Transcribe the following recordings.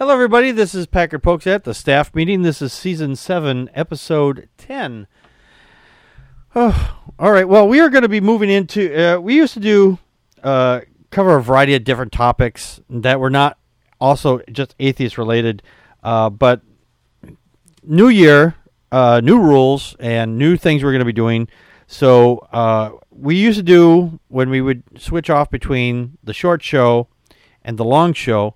Hello, everybody. This is Packard Pokes at the staff meeting. This is season seven, episode ten. Oh, all right. Well, we are going to be moving into. Uh, we used to do uh, cover a variety of different topics that were not also just atheist related, uh, but new year, uh, new rules, and new things we're going to be doing. So uh, we used to do when we would switch off between the short show and the long show.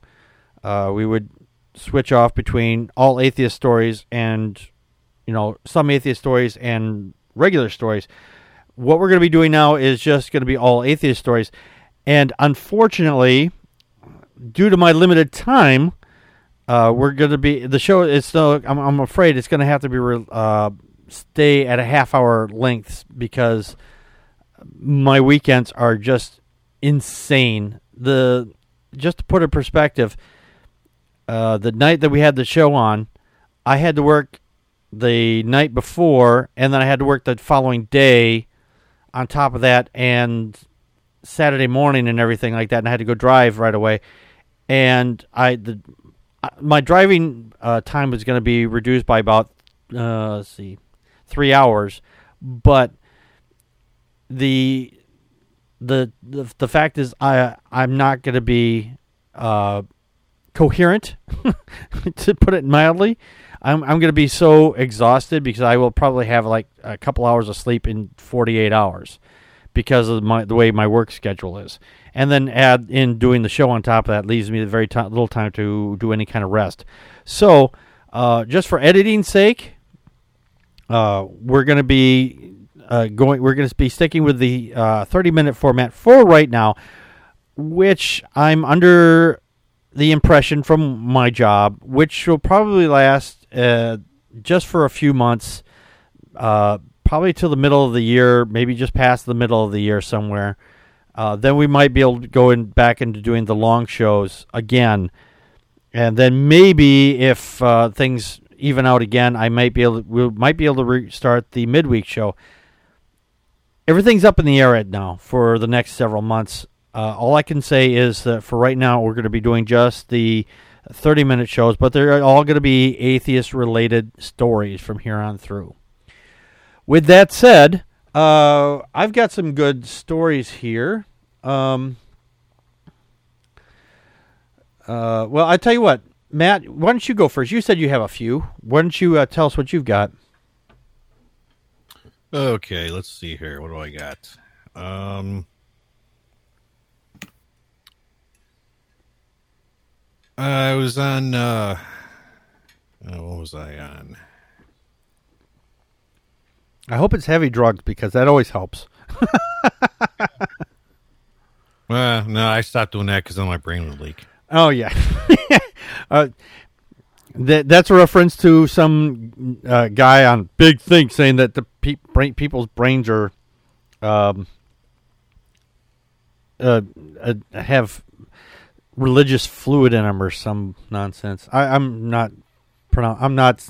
Uh, we would switch off between all atheist stories and you know some atheist stories and regular stories. What we're going to be doing now is just going to be all atheist stories, and unfortunately, due to my limited time, uh, we're going to be the show. is still. I'm, I'm afraid it's going to have to be re- uh, stay at a half hour length because my weekends are just insane. The just to put in perspective, uh, the night that we had the show on, I had to work the night before, and then I had to work the following day. On top of that, and Saturday morning and everything like that, and I had to go drive right away. And I the my driving uh, time was going to be reduced by about uh, let's see, three hours, but the the the, the fact is I I'm not going to be uh, coherent to put it mildly. I'm I'm going to be so exhausted because I will probably have like a couple hours of sleep in 48 hours because of my the way my work schedule is. And then add in doing the show on top of that leaves me very t- little time to do any kind of rest. So, uh, just for editing sake, uh, we're going to be uh, going. We're going to be sticking with the uh, 30 minute format for right now, which I'm under the impression from my job, which will probably last uh, just for a few months, uh, probably till the middle of the year, maybe just past the middle of the year somewhere. Uh, then we might be able to go in back into doing the long shows again, and then maybe if uh, things even out again, I might be able to, we might be able to restart the midweek show. Everything's up in the air right now for the next several months. Uh, all I can say is that for right now, we're going to be doing just the 30 minute shows, but they're all going to be atheist related stories from here on through. With that said, uh, I've got some good stories here. Um, uh, well, I tell you what, Matt, why don't you go first? You said you have a few. Why don't you uh, tell us what you've got? Okay, let's see here. What do I got? Um, I was on. Uh, uh, what was I on? I hope it's heavy drugs because that always helps. well, no, I stopped doing that because then my brain would leak. Oh yeah, uh, that that's a reference to some uh, guy on Big Think saying that the pe- brain, people's brains are um, uh, uh, have religious fluid in them or some nonsense. I, I'm not pronoun- I'm not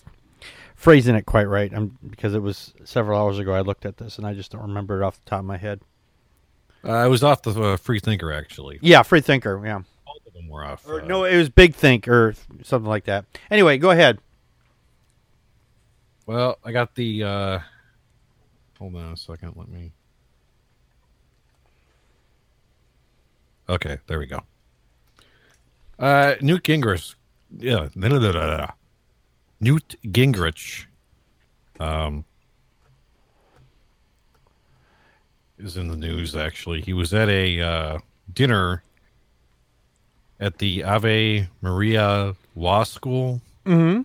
phrasing it quite right. I'm because it was several hours ago I looked at this and I just don't remember it off the top of my head. Uh, I was off the uh, free thinker actually. Yeah, free thinker. Yeah. Both of them were off. Or, uh, no, it was Big Think or something like that. Anyway, go ahead. Well, I got the. uh Hold on a second. Let me. Okay, there we go. Uh Newt Gingrich. Yeah. Newt Gingrich. Um. Is in the news actually. He was at a uh, dinner at the Ave Maria Law School. Mm-hmm.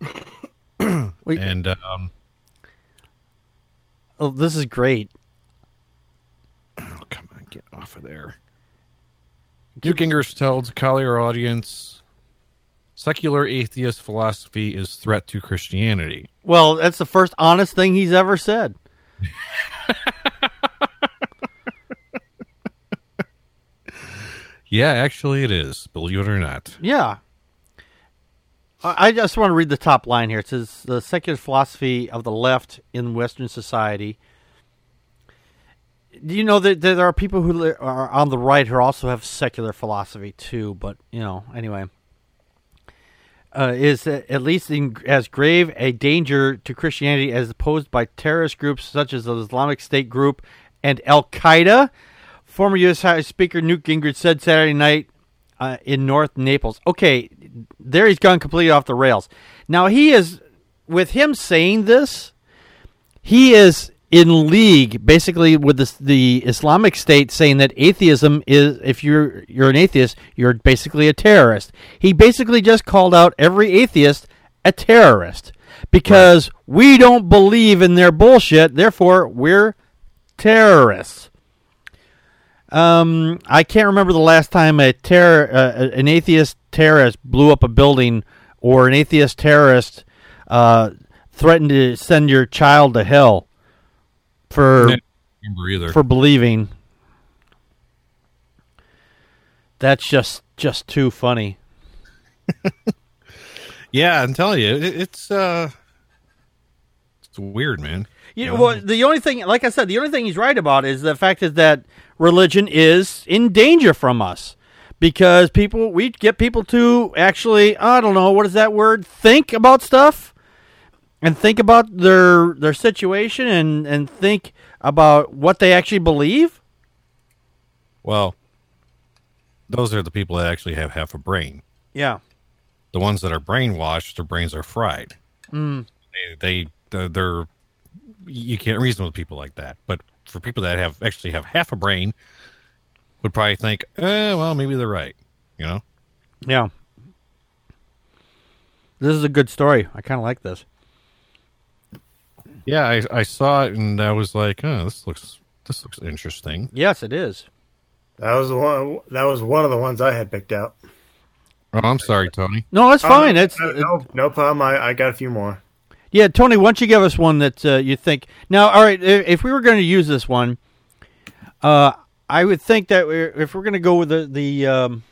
And um, oh, this is great. Oh, come on, get off of there. Gingrich tells Collier audience secular atheist philosophy is threat to Christianity. Well, that's the first honest thing he's ever said. Yeah, actually, it is. Believe it or not. Yeah. I just want to read the top line here. It says the secular philosophy of the left in Western society. You know that there are people who are on the right who also have secular philosophy too. But you know, anyway, uh, is at least in, as grave a danger to Christianity as posed by terrorist groups such as the Islamic State group and Al Qaeda. Former U.S. House Speaker Newt Gingrich said Saturday night uh, in North Naples. Okay, there he's gone completely off the rails. Now he is, with him saying this, he is in league basically with the, the Islamic State saying that atheism is if you're you're an atheist you're basically a terrorist. He basically just called out every atheist a terrorist because right. we don't believe in their bullshit. Therefore, we're terrorists. Um, I can't remember the last time a terror uh, an atheist terrorist blew up a building or an atheist terrorist uh, threatened to send your child to hell for for believing. That's just just too funny. yeah, I'm telling you, it, it's uh, it's weird, man. You know, well, the only thing, like I said, the only thing he's right about is the fact is that religion is in danger from us because people we get people to actually I don't know what is that word think about stuff and think about their their situation and and think about what they actually believe? Well, those are the people that actually have half a brain. Yeah. The ones that are brainwashed, their brains are fried. Mm. They, they they're you can't reason with people like that. But for people that have actually have half a brain, would probably think, eh, well, maybe they're right. You know? Yeah. This is a good story. I kind of like this. Yeah, I, I saw it and I was like, oh, this looks this looks interesting. Yes, it is. That was the one. That was one of the ones I had picked out. Oh, I'm sorry, Tony. No, that's fine. Uh, it's no, no problem. I, I got a few more. Yeah, Tony, why don't you give us one that uh, you think? Now, all right, if we were going to use this one, uh, I would think that we're, if we're going to go with the the um,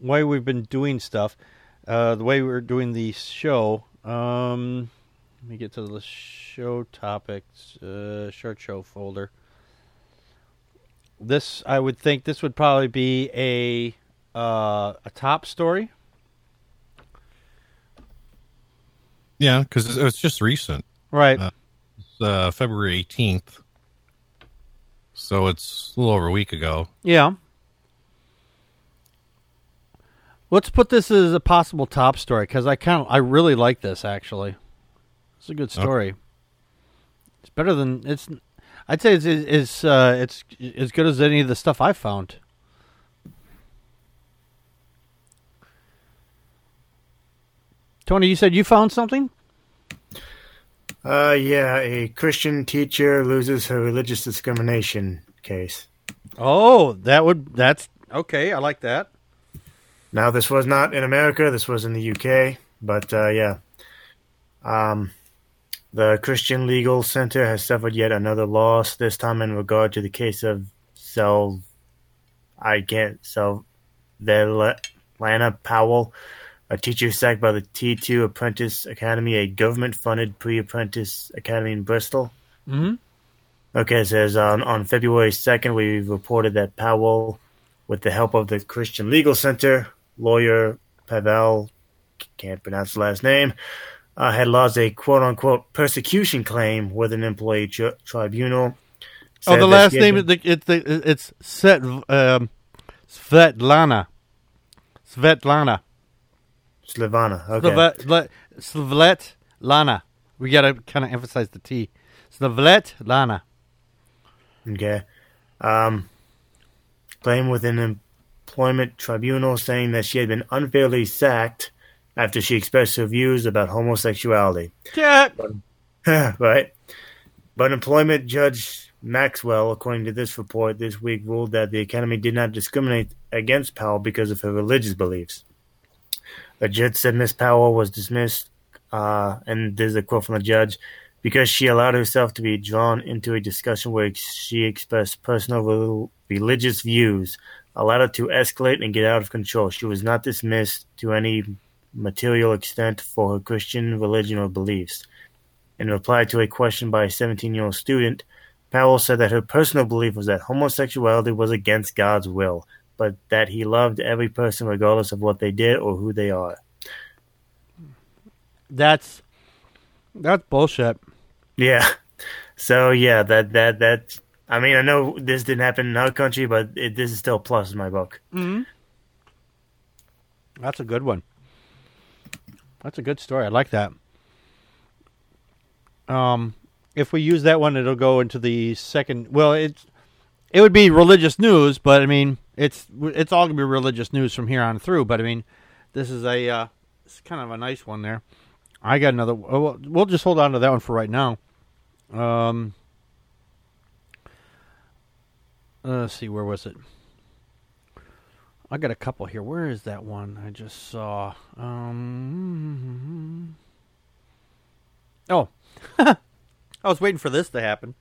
way we've been doing stuff, uh, the way we're doing the show. Um, let me get to the show topics, uh, short show folder. This, I would think, this would probably be a uh, a top story. Yeah, because it's just recent, right? Uh, uh, February eighteenth, so it's a little over a week ago. Yeah. Let's put this as a possible top story because I kind of I really like this actually. It's a good story. Okay. It's better than it's. I'd say it's it's uh, it's as good as any of the stuff I've found. Tony, you said you found something. Uh, yeah, a Christian teacher loses her religious discrimination case. Oh, that would that's okay. I like that. Now, this was not in America. This was in the UK. But uh, yeah, um, the Christian Legal Center has suffered yet another loss, this time in regard to the case of Sel. I can't. Lana Powell, a teacher sacked by the T2 Apprentice Academy, a government funded pre apprentice academy in Bristol. Mm-hmm. Okay, it says on, on February 2nd, we reported that Powell, with the help of the Christian Legal Center, lawyer Pavel, can't pronounce the last name, uh, had lodged a quote unquote persecution claim with an employee tri- tribunal. Oh, the last name been... it's the, it's Set, um, Svetlana. Svetlana. Slavana. Okay. Svetlana. We got to kind of emphasize the T. Svetlana. Okay. Um, claim with an employment tribunal saying that she had been unfairly sacked after she expressed her views about homosexuality. Yeah. right. But employment judge Maxwell, according to this report this week, ruled that the academy did not discriminate against Powell because of her religious beliefs. The judge said Miss Powell was dismissed, uh, and there's a quote from the judge, because she allowed herself to be drawn into a discussion where she expressed personal religious views, allowed it to escalate and get out of control. She was not dismissed to any material extent for her Christian religion or beliefs. In reply to a question by a 17 year old student, Powell said that her personal belief was that homosexuality was against God's will, but that he loved every person regardless of what they did or who they are. That's that's bullshit. Yeah. So yeah, that that that. I mean, I know this didn't happen in our country, but it, this is still a plus in my book. Mm-hmm. That's a good one. That's a good story. I like that. Um, if we use that one, it'll go into the second. Well, it's it would be religious news, but I mean, it's it's all gonna be religious news from here on through. But I mean, this is a uh, it's kind of a nice one there. I got another. We'll, we'll just hold on to that one for right now. Um, let's see, where was it? I got a couple here. Where is that one I just saw? Um, oh, I was waiting for this to happen.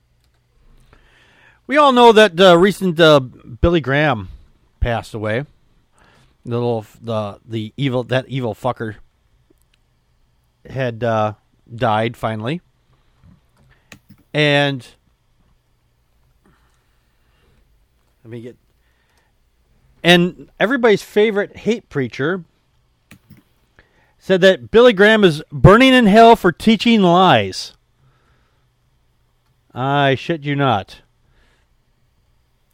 We all know that uh, recent uh, Billy Graham passed away. The little the the evil that evil fucker had uh, died finally, and let me get and everybody's favorite hate preacher said that Billy Graham is burning in hell for teaching lies. I shit you not.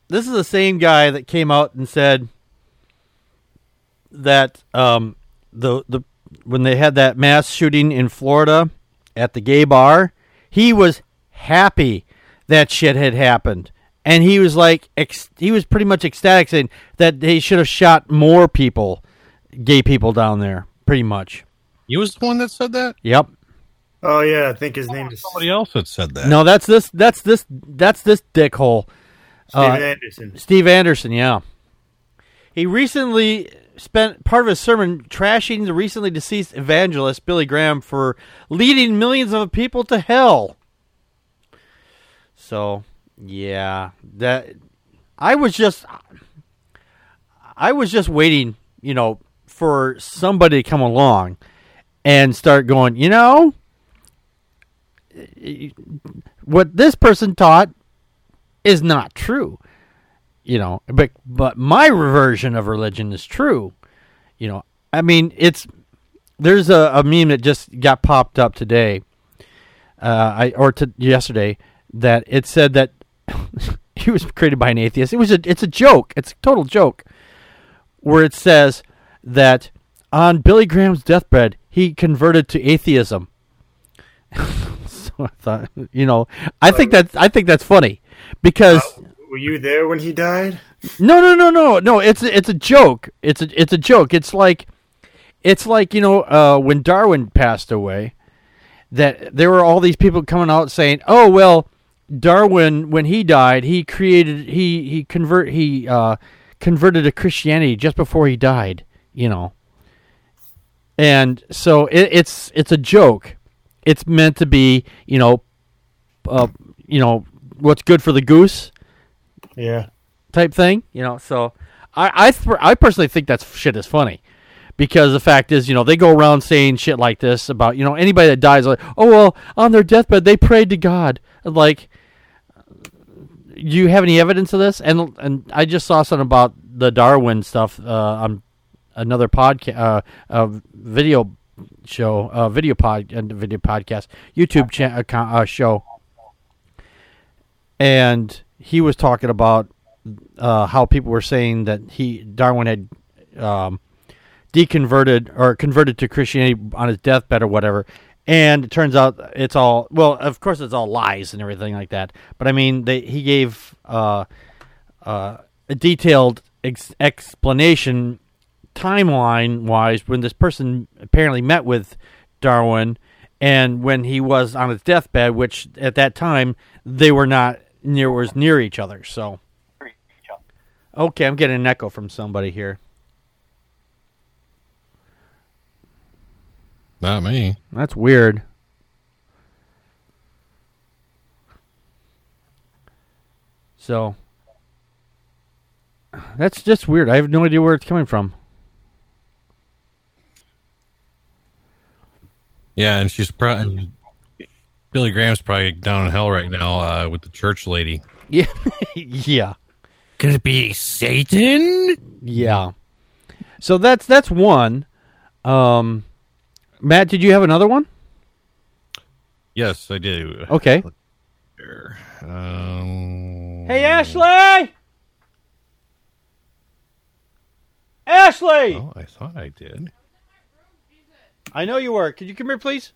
This is the same guy that came out and said that um, the the when they had that mass shooting in Florida at the gay bar, he was happy that shit had happened and he was like ex- he was pretty much ecstatic saying that they should have shot more people gay people down there pretty much He was the one that said that. yep Oh yeah, I think his name is Somebody else had said that. no that's this that's this that's this dickhole Steven uh, Anderson. steve anderson yeah he recently spent part of his sermon trashing the recently deceased evangelist billy graham for leading millions of people to hell so yeah that i was just i was just waiting you know for somebody to come along and start going you know what this person taught is not true you know but but my version of religion is true you know. I mean it's there's a, a meme that just got popped up today uh i or to yesterday that it said that he was created by an atheist it was a it's a joke it's a total joke where it says that on billy graham's deathbed he converted to atheism so i thought you know i think that's i think that's funny because Were you there when he died? no, no, no, no, no. It's it's a joke. It's a it's a joke. It's like it's like you know uh, when Darwin passed away, that there were all these people coming out saying, "Oh well, Darwin when he died, he created he he convert he uh, converted to Christianity just before he died." You know, and so it, it's it's a joke. It's meant to be you know, uh, you know what's good for the goose Yeah. type thing, you know. So I I, th- I personally think that shit is funny because the fact is, you know, they go around saying shit like this about you know anybody that dies like, oh well, on their deathbed they prayed to God. Like, you have any evidence of this? And and I just saw something about the Darwin stuff uh, on another podcast, uh, video show, video pod, video podcast, YouTube cha- account, uh, show, and he was talking about uh, how people were saying that he Darwin had um, deconverted or converted to Christianity on his deathbed or whatever. And it turns out it's all well. Of course, it's all lies and everything like that. But I mean, they, he gave uh, uh, a detailed ex- explanation, timeline wise, when this person apparently met with Darwin, and when he was on his deathbed, which at that time they were not near was near each other. So, okay, I'm getting an echo from somebody here. Not me. That's weird. So, that's just weird. I have no idea where it's coming from. Yeah, and she's probably Billy Graham's probably down in hell right now uh, with the church lady. Yeah, yeah, Could it be Satan? yeah. So that's that's one. Um, Matt, did you have another one? Yes, I do. Okay. Um, Hey, Ashley. Ashley, Oh, I thought I did. I know you were. Could you come here, please?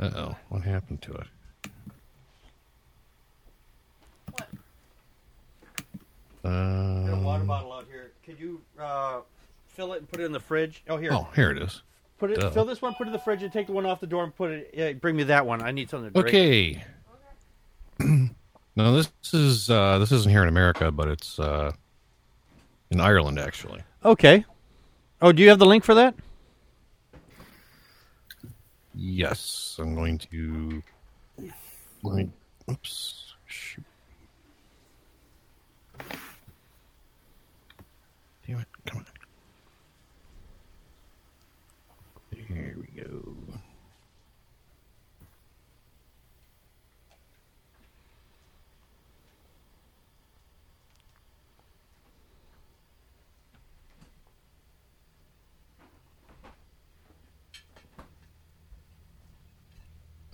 Uh oh, what happened to it? Uh, water bottle out here. Could you uh, fill it and put it in the fridge? Oh, here. oh, here it is. Put it. duh. Fill this one. Put it in the fridge and take the one off the door and put it. Yeah, bring me that one. I need something to drink. Okay. no, this is uh, this isn't here in America, but it's uh, in Ireland actually. Okay. Oh, do you have the link for that? Yes, I'm going to. Me. Oops. Shoot. Damn it! Come on. Here we go.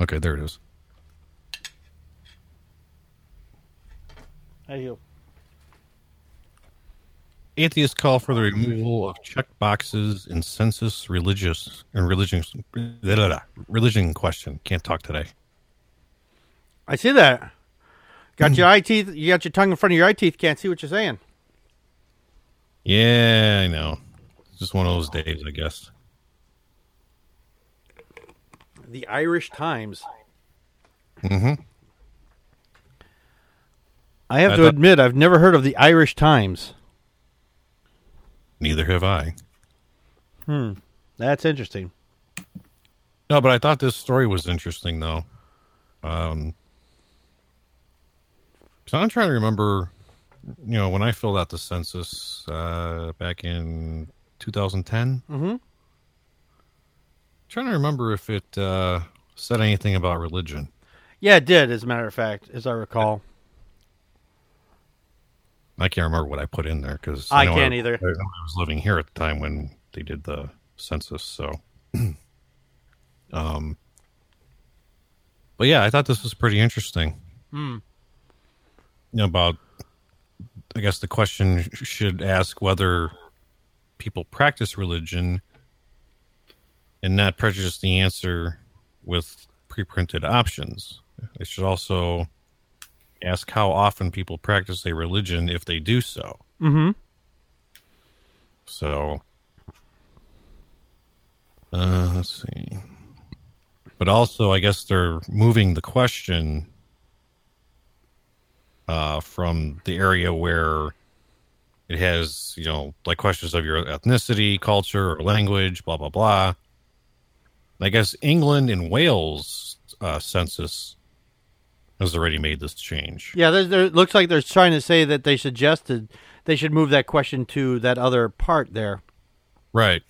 Okay, there it is. Hey, you. Atheists call for the removal of check boxes in census religious and religion religion question. Can't talk today. I see that. Got your eye teeth. You got your tongue in front of your eye teeth. Can't see what you're saying. Yeah, I know. It's just one of those days, I guess. The Irish Times. Mm-hmm. I have I to thought- admit, I've never heard of the Irish Times. Neither have I. Hmm. That's interesting. No, but I thought this story was interesting, though. Um, so I'm trying to remember, you know, when I filled out the census uh, back in 2010. Mm-hmm. Trying to remember if it uh, said anything about religion. Yeah, it did, as a matter of fact, as I recall. I can't remember what I put in there because I can't either. I, I was living here at the time when they did the census, so. um, but yeah, I thought this was pretty interesting. Hmm. You know, about, I guess the question should ask whether people practice religion and not prejudice the answer with pre-printed options. It should also ask how often people practice a religion if they do so. Mm-hmm. So, uh, let's see. But also, I guess they're moving the question uh, from the area where it has, you know, like questions of your ethnicity, culture, or language, blah, blah, blah. I guess England and Wales uh, census has already made this change. Yeah, there, there it looks like they're trying to say that they suggested they should move that question to that other part there. Right.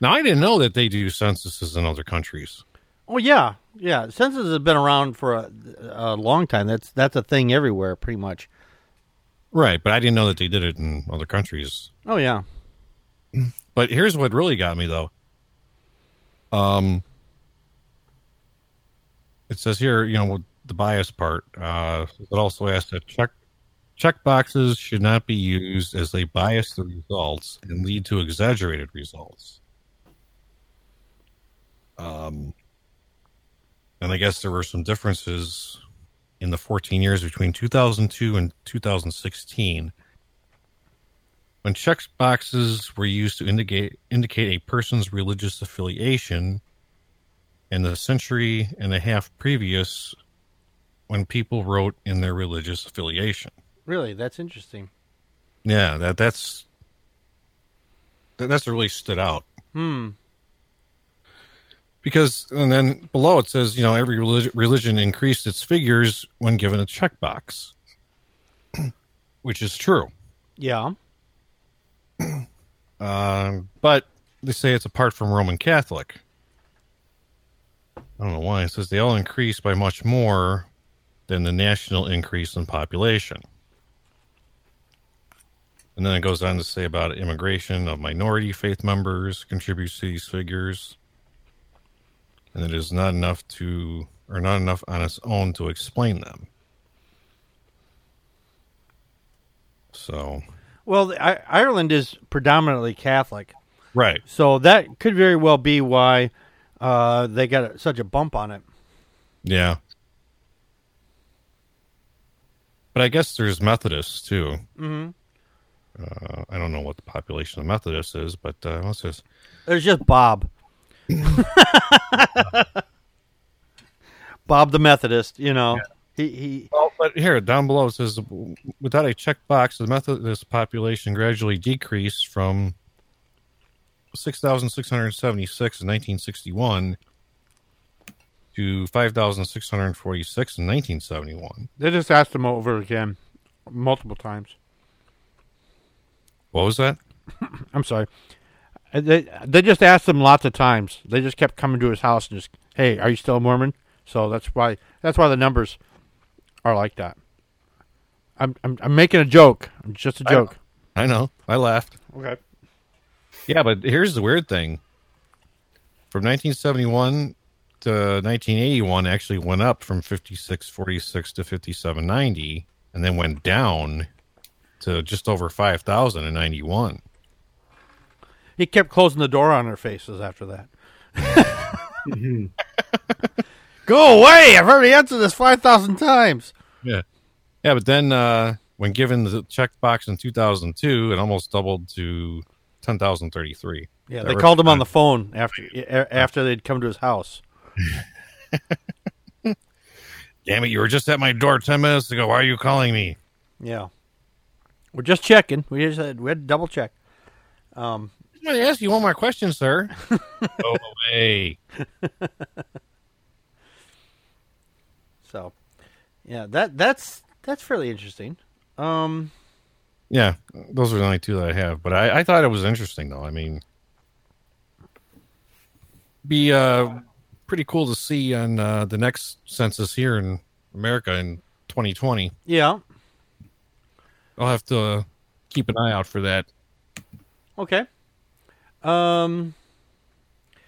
Now, I didn't know that they do censuses in other countries. Oh yeah, yeah. Census has been around for a, a long time. That's that's a thing everywhere, pretty much. Right, but I didn't know that they did it in other countries. Oh yeah. But here's what really got me though. Um it says here, you know, the bias part, uh it also asks that check check boxes should not be used as they bias the results and lead to exaggerated results. Um and I guess there were some differences in the 14 years between 2002 and 2016 when check boxes were used to indicate indicate a person's religious affiliation in the century and a half previous when people wrote in their religious affiliation. Really, that's interesting. Yeah, that that's that, that's really stood out. Hmm. Because and then below it says, you know, every relig- religion increased its figures when given a checkbox, which is true. Yeah. Um, but they say it's apart from Roman Catholic. I don't know why. It says they all increased by much more than the national increase in population. And then it goes on to say about immigration of minority faith members contributes to these figures. And it is not enough to, or not enough on its own to explain them. So, Well, I, Ireland is predominantly Catholic, right. so that could very well be why uh, they got such a bump on it. Yeah. But I guess there's Methodists too. Mm-hmm. Uh, I don't know what the population of Methodists is, but uh, what's this? There's just Bob. Bob the Methodist, you know. He he Well, but here down below it says without a checkbox, the Methodist population gradually decreased from 6,676 in 1961 to 5,646 in 1971. they just asked him over again multiple times. What was that? I'm sorry. Uh, They they just asked him lots of times. They just kept coming to his house and just, "Hey, are you still a Mormon?" So that's why that's why the numbers are like that. I'm I'm, I'm making a joke. It's just a joke. I know. I laughed. Okay. Yeah, but here's the weird thing. From 1971 to 1981 actually went up from 5646 to 5790 and then went down to just over 5000 in 91. He kept closing the door on their faces after that. Go away! I've already answered this five thousand times. Yeah. Yeah, but then uh when given the checkbox in 2002, it almost doubled to 10,033. Yeah, they called him on the phone after after they'd come to his house. Damn it, you were just at my door 10 minutes ago. Why are you calling me? Yeah, we're just checking. We just had, we had to double check. Um, I'm going to ask you one more question, sir. Go away. so, yeah, that that's that's fairly interesting. Um, Yeah, those are the only two that I have. But I, I thought it was interesting, though. I mean, be uh, pretty cool to see on uh, the next census here in America in 2020. yeah, I'll have to uh, keep an eye out for that. okay. Um,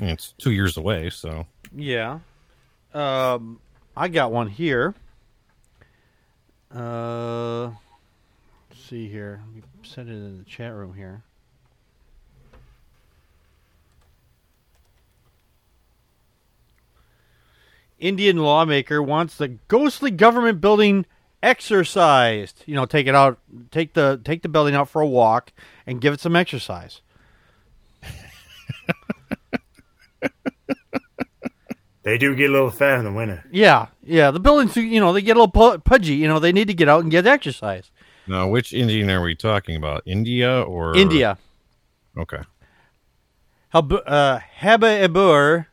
it's two years away, so yeah. Um, I got one here. Uh, let's see here. Let me send it in the chat room here. Indian lawmaker wants the ghostly government building exercised. You know, take it out, take the take the building out for a walk, and give it some exercise. They do get a little fat in the winter. Yeah, yeah. The buildings, you know, they get a little pudgy. You know, they need to get out and get exercise. now which Indian are we talking about? India or India, Okay, Hab- uh, Haba Ebur,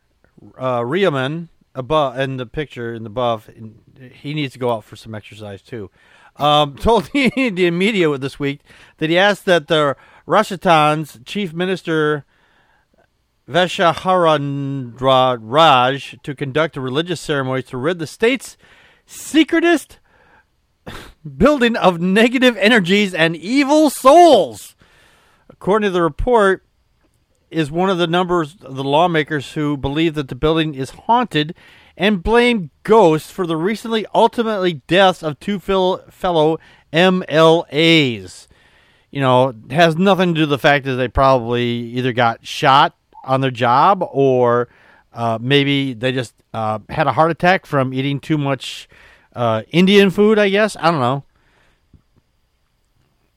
uh, Riemann, above in the picture in the and he needs to go out for some exercise too. Um, told the Indian media this week that he asked that the Rajasthan's chief minister Veshaharandra Raj to conduct a religious ceremony to rid the state's secretest building of negative energies and evil souls. According to the report, is one of the numbers of the lawmakers who believe that the building is haunted and blame ghosts for the recently ultimately deaths of two fellow MLAs. You know, has nothing to do with the fact that they probably either got shot on their job or uh, maybe they just uh, had a heart attack from eating too much uh, Indian food, I guess. I don't know.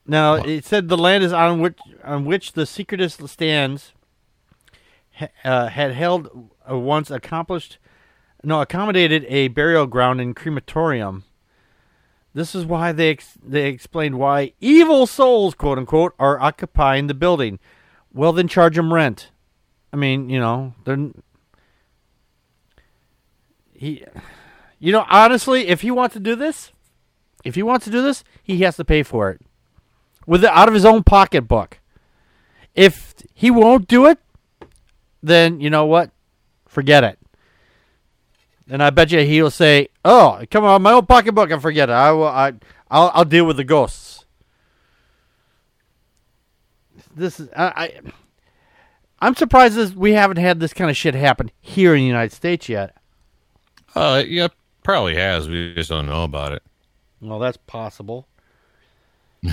Now it said the land is on which on which the secretist stands uh, had held uh, once accomplished no accommodated a burial ground and crematorium. This is why they ex- they explained why evil souls, quote unquote, are occupying the building. Well, then charge them rent. I mean, you know, they're he. You know, honestly, if he wants to do this, if he wants to do this, he has to pay for it with it out of his own pocketbook. If he won't do it, then you know what? Forget it. And I bet you he'll say, "Oh, come on, my own pocketbook, and forget it. I will. I, I'll, I'll deal with the ghosts." This is I. I I'm surprised this, we haven't had this kind of shit happen here in the United States yet. Uh, yeah, probably has. We just don't know about it. Well, that's possible.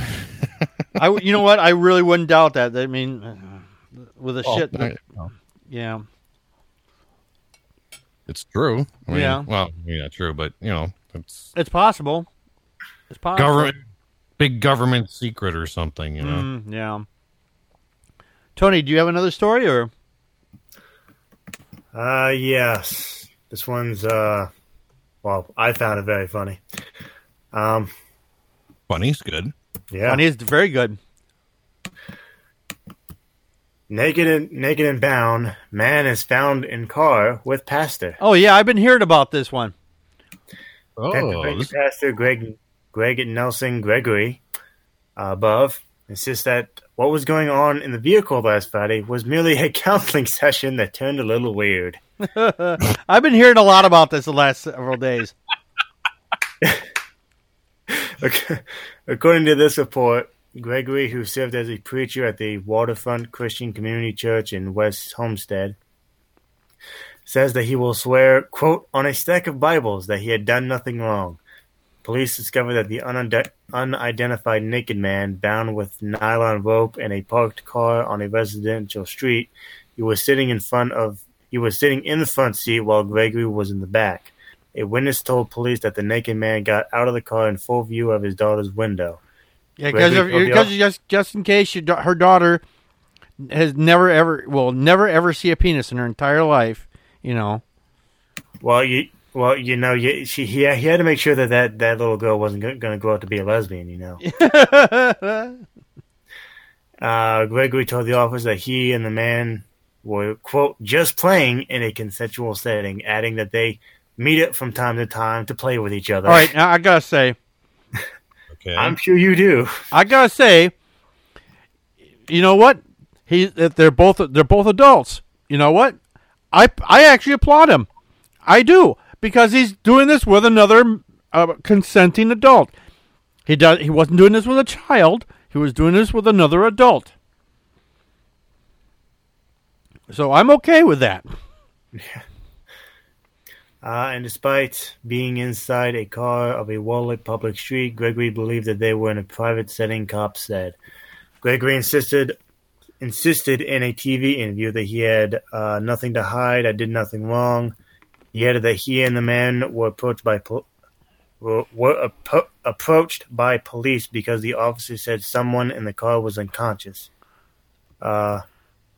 I, you know what? I really wouldn't doubt that. I mean, uh, with the shit, I- well, yeah, it's true. I mean, Yeah. Well, yeah, true, but you know, it's it's possible. It's possible. government, big government secret or something. You know. Mm, yeah. Tony, do you have another story or? Uh, yes. This one's, uh, well, I found it very funny. Um, Funny's good. yeah. Funny is very good. Naked and naked and bound, man is found in car with pastor. Oh yeah, I've been hearing about this one. Oh, this, pastor Greg Greg Nelson Gregory uh, above insists that what was going on in the vehicle last Friday was merely a counseling session that turned a little weird. I've been hearing a lot about this the last several days. According to this report, Gregory, who served as a preacher at the Waterfront Christian Community Church in West Homestead, says that he will swear, quote, on a stack of Bibles that he had done nothing wrong. Police discovered that the unide- unidentified naked man, bound with nylon rope in a parked car on a residential street, he was sitting in front of he was sitting in the front seat while Gregory was in the back. A witness told police that the naked man got out of the car in full view of his daughter's window. Yeah, because Gregory told the because just just in case her daughter has never ever will never ever see a penis in her entire life, you know. Well, you well, you know, you, she he, he had to make sure that that, that little girl wasn't going to grow up to be a lesbian. You know. Uh, Gregory told the office that he and the man were quote just playing in a consensual setting, adding that they meet up from time to time to play with each other. All right, now I gotta say, okay. I'm sure you do. I gotta say, you know what? He they're both they're both adults. You know what? I I actually applaud him. I do because he's doing this with another uh, consenting adult. He does. He wasn't doing this with a child. He was doing this with another adult. So I'm okay with that. Uh, and despite being inside a car of a well-lit public street, Gregory believed that they were in a private setting. Cops said. Gregory insisted insisted in a TV interview that he had uh, nothing to hide. I did nothing wrong. He added that he and the man were approached by were, were appro- approached by police because the officer said someone in the car was unconscious. Uh,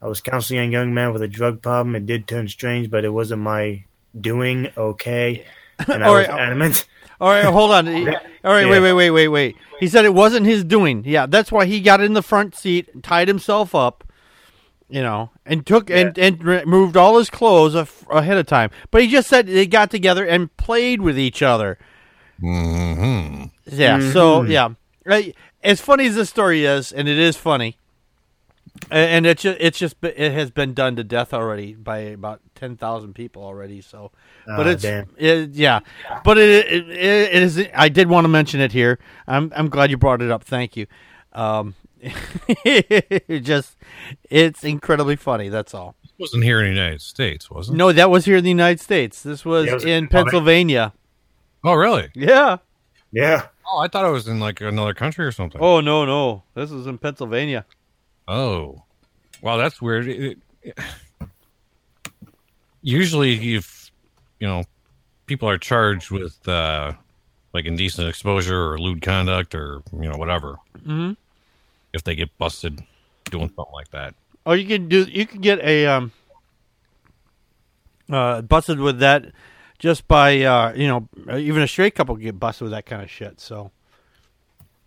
I was counseling a young man with a drug problem. It did turn strange, but it wasn't my doing. Okay, and I All was right. adamant. All right, hold on. He- All right, wait, wait, wait, wait, wait. He said it wasn't his doing. Yeah, that's why he got in the front seat, tied himself up, you know, and took and and removed all his clothes af- ahead of time. But he just said they got together and played with each other. hmm Yeah. So yeah, Right, as funny as this story is, and it is funny, a- and it's just it's just it has been done to death already by about ten thousand people already. So, but Ah, it's it, yeah, but it, it it it is. I did want to mention it here. I'm I'm glad you brought it up. Thank you. Um, it just it's incredibly funny. That's all. wasn't here in the United States, wasn't it? No, that was here in the United States. This was Yeah, was in in Pennsylvania. Oh, really? Yeah. Yeah, Oh, I thought it was in like another country or something. Oh no no, this is in Pennsylvania. Oh, wow, that's weird. It- it- usually, if you know, people are charged with uh, like indecent exposure or lewd conduct or you know whatever. Mhm. If they get busted doing something like that. Oh, you can do. You can get a um, uh, busted with that just by uh, you know even a straight couple get busted with that kind of shit. So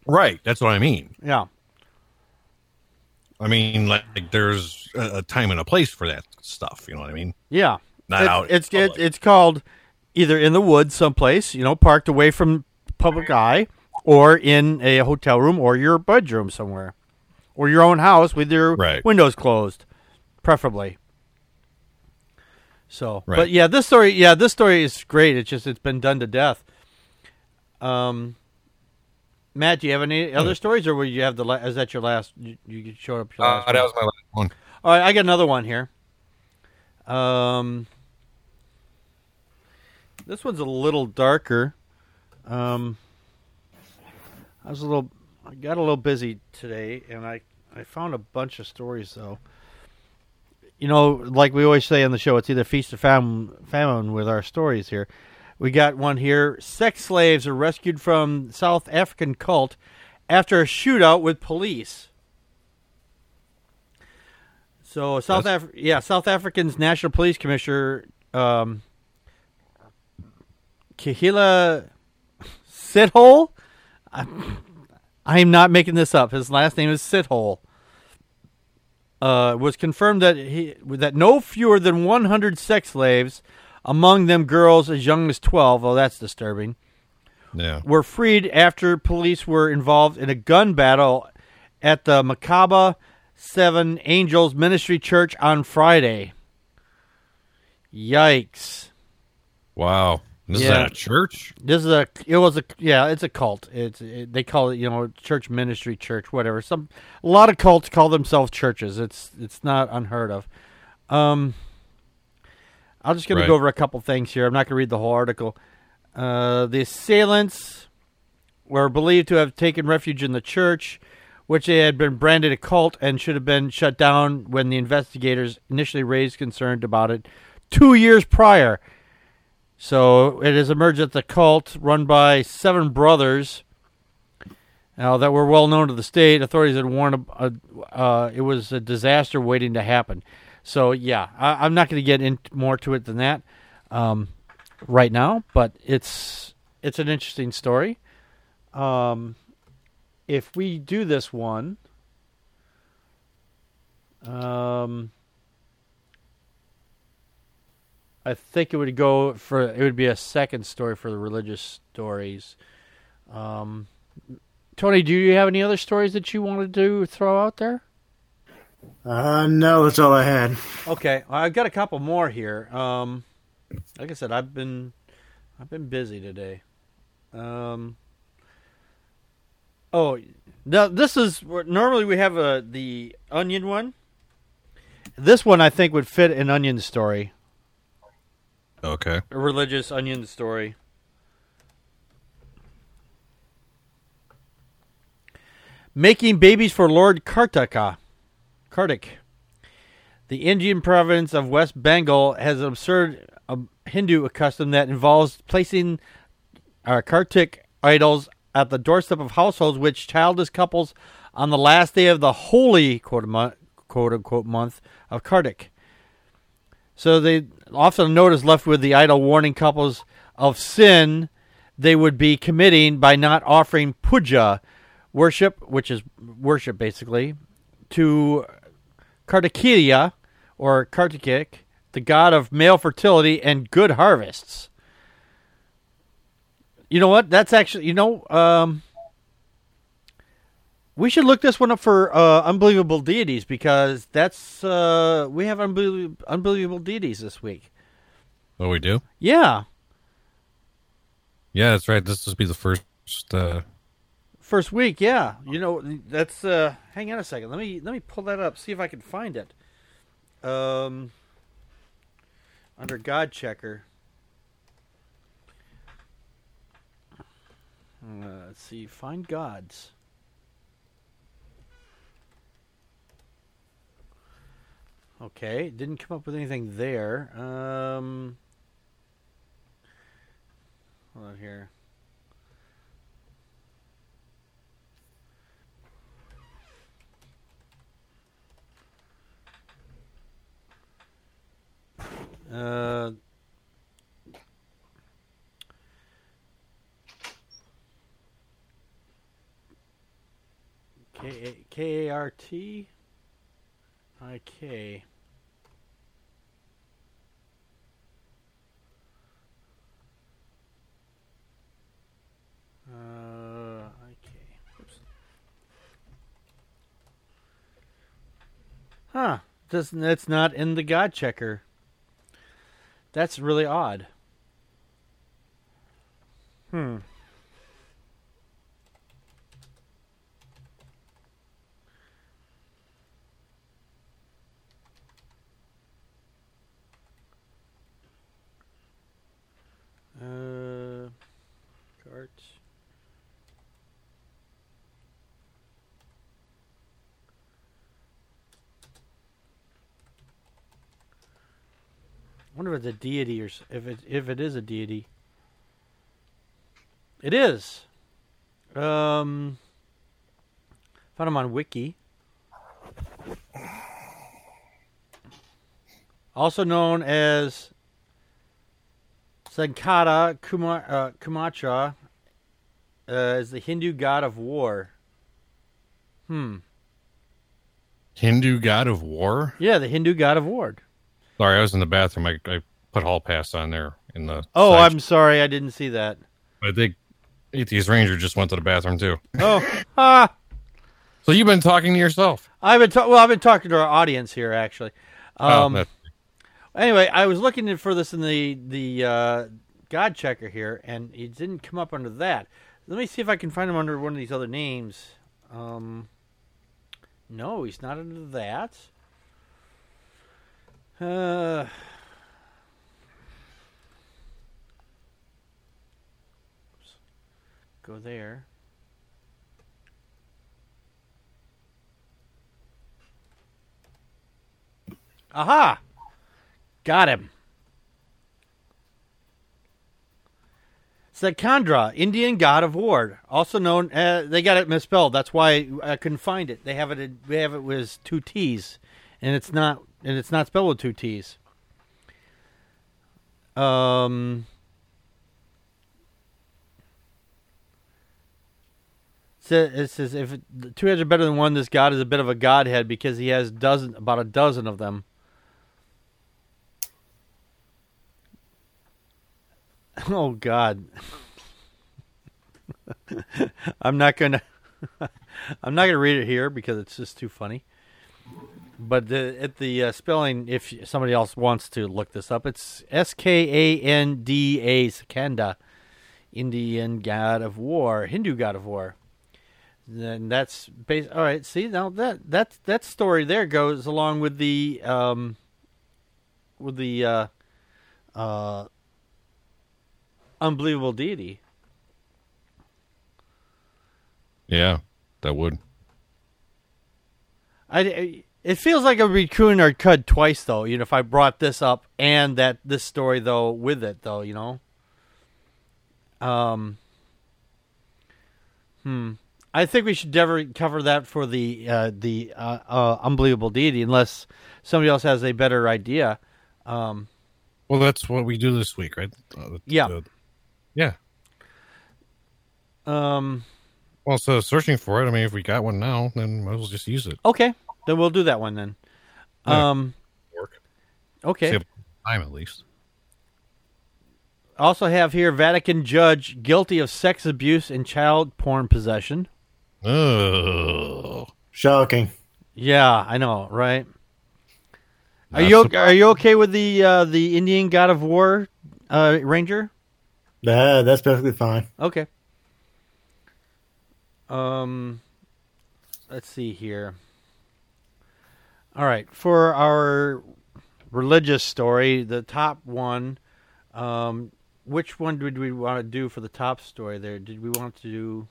Right. That's what I mean. yeah, I mean, like, like there's a, a time and a place for that stuff. You know what I mean? yeah. Not It- out. It's it, it's called either in the woods someplace, you know, parked away from public eye, or in a hotel room or your bedroom somewhere, or your own house with your Right. windows closed, preferably. So, Right. but yeah, this story, yeah, this story is great. It's just it's been done to death. Um, Matt, do you have any other stories, or will you have the? La- is that your last? You, you showed up. Your Uh, last that one? was my last one. All right, I got another one here. Um, this one's a little darker. Um, I was a little, I got a little busy today, and I I found a bunch of stories though. You know, like we always say on the show, it's either feast or famine, famine with our stories here. We got one here. Sex slaves are rescued from South African cult after a shootout with police. So South Af- yeah, South African's National Police Commissioner um, Khehla Sithole. I'm, I'm not making this up. His last name is Sithole. Uh, was confirmed that he that no fewer than 100 sex slaves, among them girls as young as 12. Oh, that's disturbing Yeah. were freed after police were involved in a gun battle at the Makaba Seven Angels Ministry Church on Friday. Yikes! Wow. This is Yeah. at a church? This is a. It was a. Yeah, it's a cult. It's. It, they call it. You know, church ministry, church, whatever. Some. A lot of cults call themselves churches. It's. It's not unheard of. Um. I'm just going Right. to go over a couple things here. I'm not going to read the whole article. Uh, the assailants were believed to have taken refuge in the church, which they had been branded a cult and should have been shut down when the investigators initially raised concern about it two years prior. So it has emerged that the cult, run by seven brothers, now that were well known to the state, authorities had warned uh, uh, it was a disaster waiting to happen. So yeah, I, I'm not going to get into more to it than that um, right now, but it's it's an interesting story. Um, if we do this one, um, I think it would go for it would be a second story for the religious stories. Um, Tony, do you have any other stories that you wanted to throw out there? Uh, no, that's all I had. Okay, I've got a couple more here. Um, like I said, I've been I've been busy today. Um, oh, now this is normally we have a the onion one. This one I think would fit an onion story, Okay. a religious onion story. Making babies for Lord Kartaka. Kartik. The Indian province of West Bengal has an absurd um, Hindu custom that involves placing uh, Kartik idols at the doorstep of households which childless couples on the last day of the holy quote, quote unquote month of Kartik. So they often a note is left with the idol warning couples of sin they would be committing by not offering puja worship, which is worship basically, to Kartikeya or Kartikik, the god of male fertility and good harvests. You know what? That's actually, you know, um, we should look this one up for uh, unbelievable deities because that's uh, we have unbelievable, unbelievable deities this week. Oh, we do? Yeah, Yeah, that's right. This will be the first. Uh, first week. Yeah, you know that's. Uh, hang on a second. Let me let me pull that up. See if I can find it. Um, under God Checker. Uh, let's see. Find gods. Okay, didn't come up with anything there. Um, hold on here. Uh, K K A R T I K. Uh, IK. Oops. Huh. Doesn't that's not in the God checker. That's really odd. Hmm. Uh, carts. I wonder if it's a deity or if it if it is a deity. It is. Um, found him on Wiki. Also known as Sankara Kuma, uh, Kumatra, uh, is the Hindu god of war. Hmm. Hindu god of war. Yeah, the Hindu god of war. Sorry, I was in the bathroom. I, I put Hall Pass on there in the. Oh, I'm sorry, I didn't see that. I think Atheist Ranger just went to the bathroom too. Oh, ah. So you've been talking to yourself. I've been ta- well. I've been talking to our audience here actually. Oh, Um, that- anyway, I was looking for this in the the uh, God checker here, and it didn't come up under that. Let me see if I can find him under one of these other names. Um, no, he's not under that. Uh, go there. Aha! Got him. Sakandra, Indian god of war, also known. Uh, they got it misspelled. That's why I couldn't find it. They have it. They have it with two T's, and it's not. And it's not spelled with two T's. Um. It says if two heads are better than one, this god is a bit of a godhead because he has dozen about a dozen of them. Oh God. I'm not gonna I'm not gonna read it here because it's just too funny. But the, at the uh, spelling, if somebody else wants to look this up, it's S K A N D A Skanda, Indian god of war, Hindu god of war. Then that's base. All right, see now that that that story there goes along with the um with the uh uh unbelievable deity. yeah, that would. I, it feels like I would be chewing our cud twice though. You know, if I brought this up and that this story though with it though, you know. Um. Hmm. I think we should never cover that for the uh, the uh, uh, unbelievable deity unless somebody else has a better idea. Um. Well, that's what we do this week, right? Uh, Yeah. yeah. Um. Well, so searching for it. I mean, if we got one now, then might as well just use it. Okay, then we'll do that one then. Yeah. Um. Work. Okay. Save time at least. Also have here Vatican judge guilty of sex abuse and child porn possession. Oh, Shocking. Yeah, I know, right? Are you surprised. are you okay with the uh, the Indian God of War uh, Ranger? That, that's perfectly fine. Okay. Um, let's see here. All right, for our religious story, the top one. Um, which one did we want to do for the top story? There, did we want to do?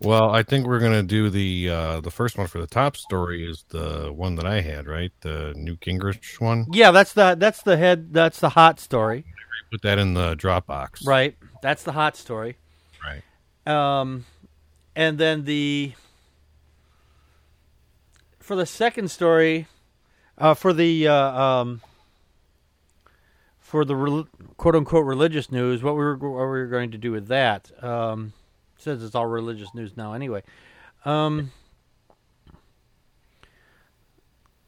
Well, I think we're gonna do the uh the first one for the top story is the one that I had, right? The Newt Gingrich one. Yeah, that's the that's the head. That's the hot story, Put that in the Dropbox. right? That's the hot story. Right. Um, and then the for the second story, uh, for the uh, um, for the rel- quote unquote religious news, what we were what we were going to do with that. Um, says it's all religious news now, anyway. Um,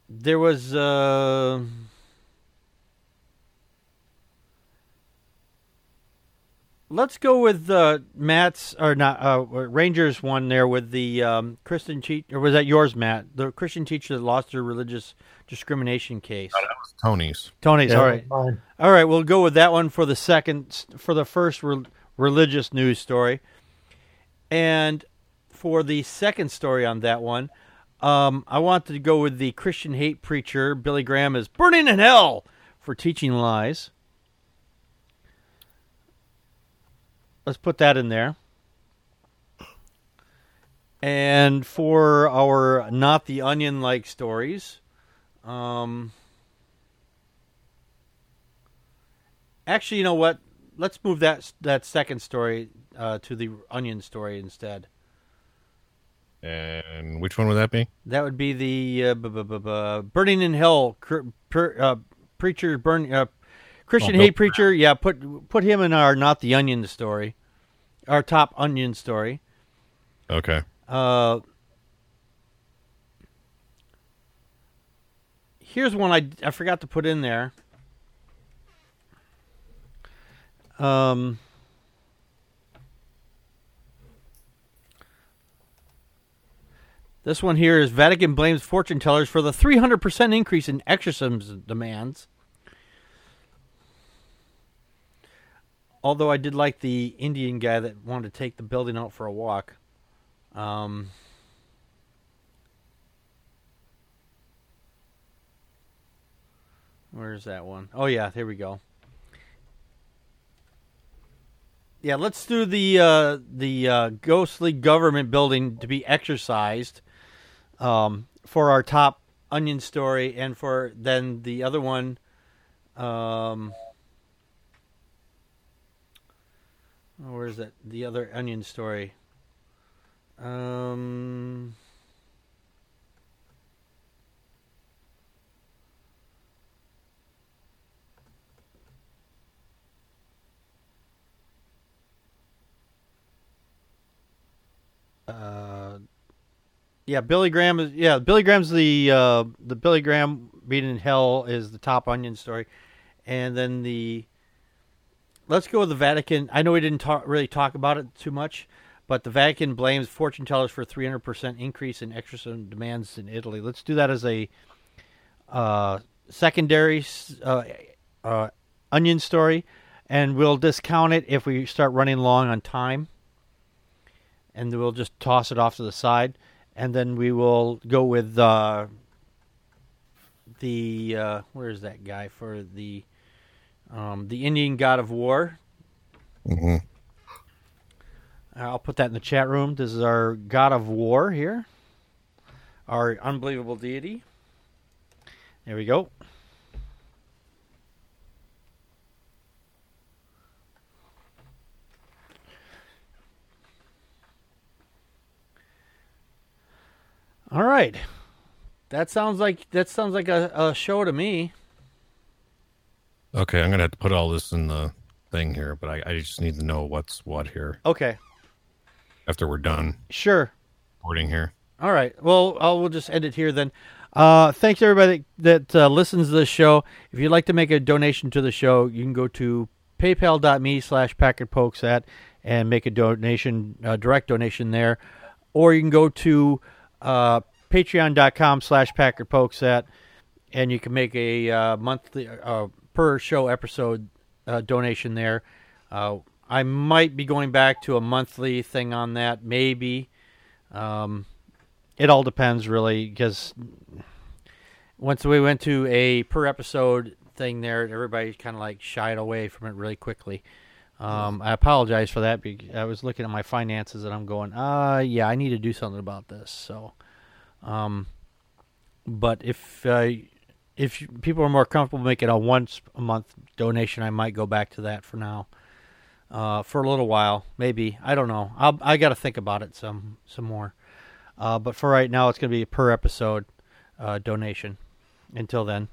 there was. Uh, let's go with uh, Matt's or not uh, Rangers one there with the um, Christian teacher. Or was that yours, Matt? The Christian teacher that lost her religious discrimination case. Oh, that was Tony's. Tony's. Yeah, all right. fine. All right. We'll go with that one for the second, for the first re- religious news story, and for the second story on that one, um, I wanted to go with the Christian hate preacher Billy Graham is burning in hell for teaching lies. Let's put that in there. And for our not the onion like stories, um, actually, you know what? Let's move that that second story uh, to the onion story instead. And which one would that be? That would be the uh, bu- bu- bu- bu- burning in hell cr- per, uh, preacher burn uh, Christian Oh, hate preacher. Yeah, put put him in our not the onion story, our top onion story. Okay. Uh, here's one I, I forgot to put in there. Um, this one here is Vatican blames fortune tellers for the 300% increase in exorcism demands. Although I did like the Indian guy that wanted to take the building out for a walk. Um, where's that one? Oh yeah, here we go. Yeah, let's do the uh, the uh, ghostly government building to be exercised um, for our top onion story, and for then the other one. Um, oh, where's that? The other onion story. Um. Uh, yeah, Billy Graham is yeah Billy Graham's the uh, the Billy Graham being in hell is the top onion story, and then the let's go with the Vatican. I know we didn't talk, really talk about it too much, but the Vatican blames fortune tellers for 300% increase in exorcism demands in Italy. Let's do that as a uh, secondary uh, uh, onion story, and we'll discount it if we start running long on time. And we'll just toss it off to the side, and then we will go with uh, the uh, where is that guy for the um, the Indian god of war. Mm-hmm. I'll put that in the chat room. This is our god of war here, our unbelievable deity. There we go. All right, that sounds like that sounds like a, a show to me. Okay, I'm gonna have to put all this in the thing here, but I, I just need to know what's what here Okay, after we're done sure. recording here. All right. Well, I'll, we'll just end it here then. Uh, thanks everybody that uh, listens to this show. If you'd like to make a donation to the show, you can go to paypal.me slash packetpokesat and make a donation, uh, direct donation there. Or you can go to uh, patreon.com slash packetpokesat and you can make a uh, monthly, uh, per show episode uh, donation there. Uh, I might be going back to a monthly thing on that, maybe. Um, it all depends really because once we went to a per episode thing there everybody kind of like shied away from it really quickly um, i apologize for that i was looking at my finances and i'm going uh yeah i need to do something about this so um, but if uh, if people are more comfortable making a once a month donation i might go back to that for now uh, for a little while maybe i don't know I'll, i got to think about it some some more uh, but for right now, it's going to be per episode uh, donation. Until then,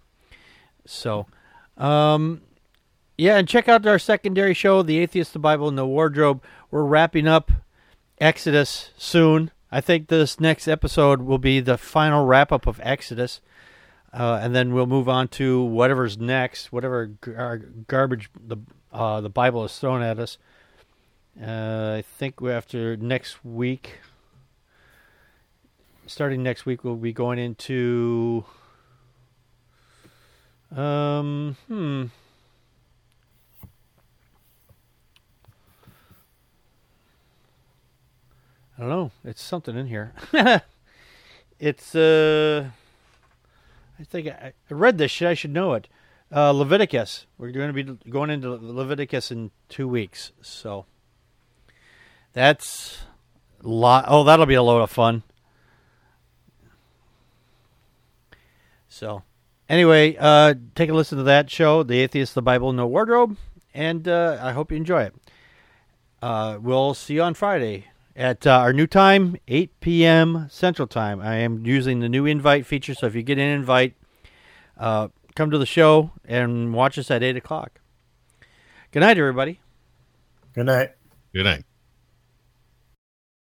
so um, yeah, and check out our secondary show, "The Atheist, the Bible, and the Wardrobe." We're wrapping up Exodus soon. I think this next episode will be the final wrap up of Exodus, uh, and then we'll move on to whatever's next, whatever gar- garbage the uh, the Bible is thrown at us. Uh, I think we after next week, starting next week, we'll be going into. Um, hmm. I don't know. It's something in here. it's uh I think I, I read this. I should know it. Uh, Leviticus. We're going to be going into Leviticus in two weeks, so that's a lot. Oh, that'll be a load of fun. So, anyway, uh, take a listen to that show, "The Atheist, the Bible, No Wardrobe," and uh, I hope you enjoy it. Uh, we'll see you on Friday at uh, our new time, 8 p.m. Central Time. I am using the new invite feature, so if you get an invite, uh, come to the show and watch us at 8 o'clock. Good night, everybody. Good night. Good night.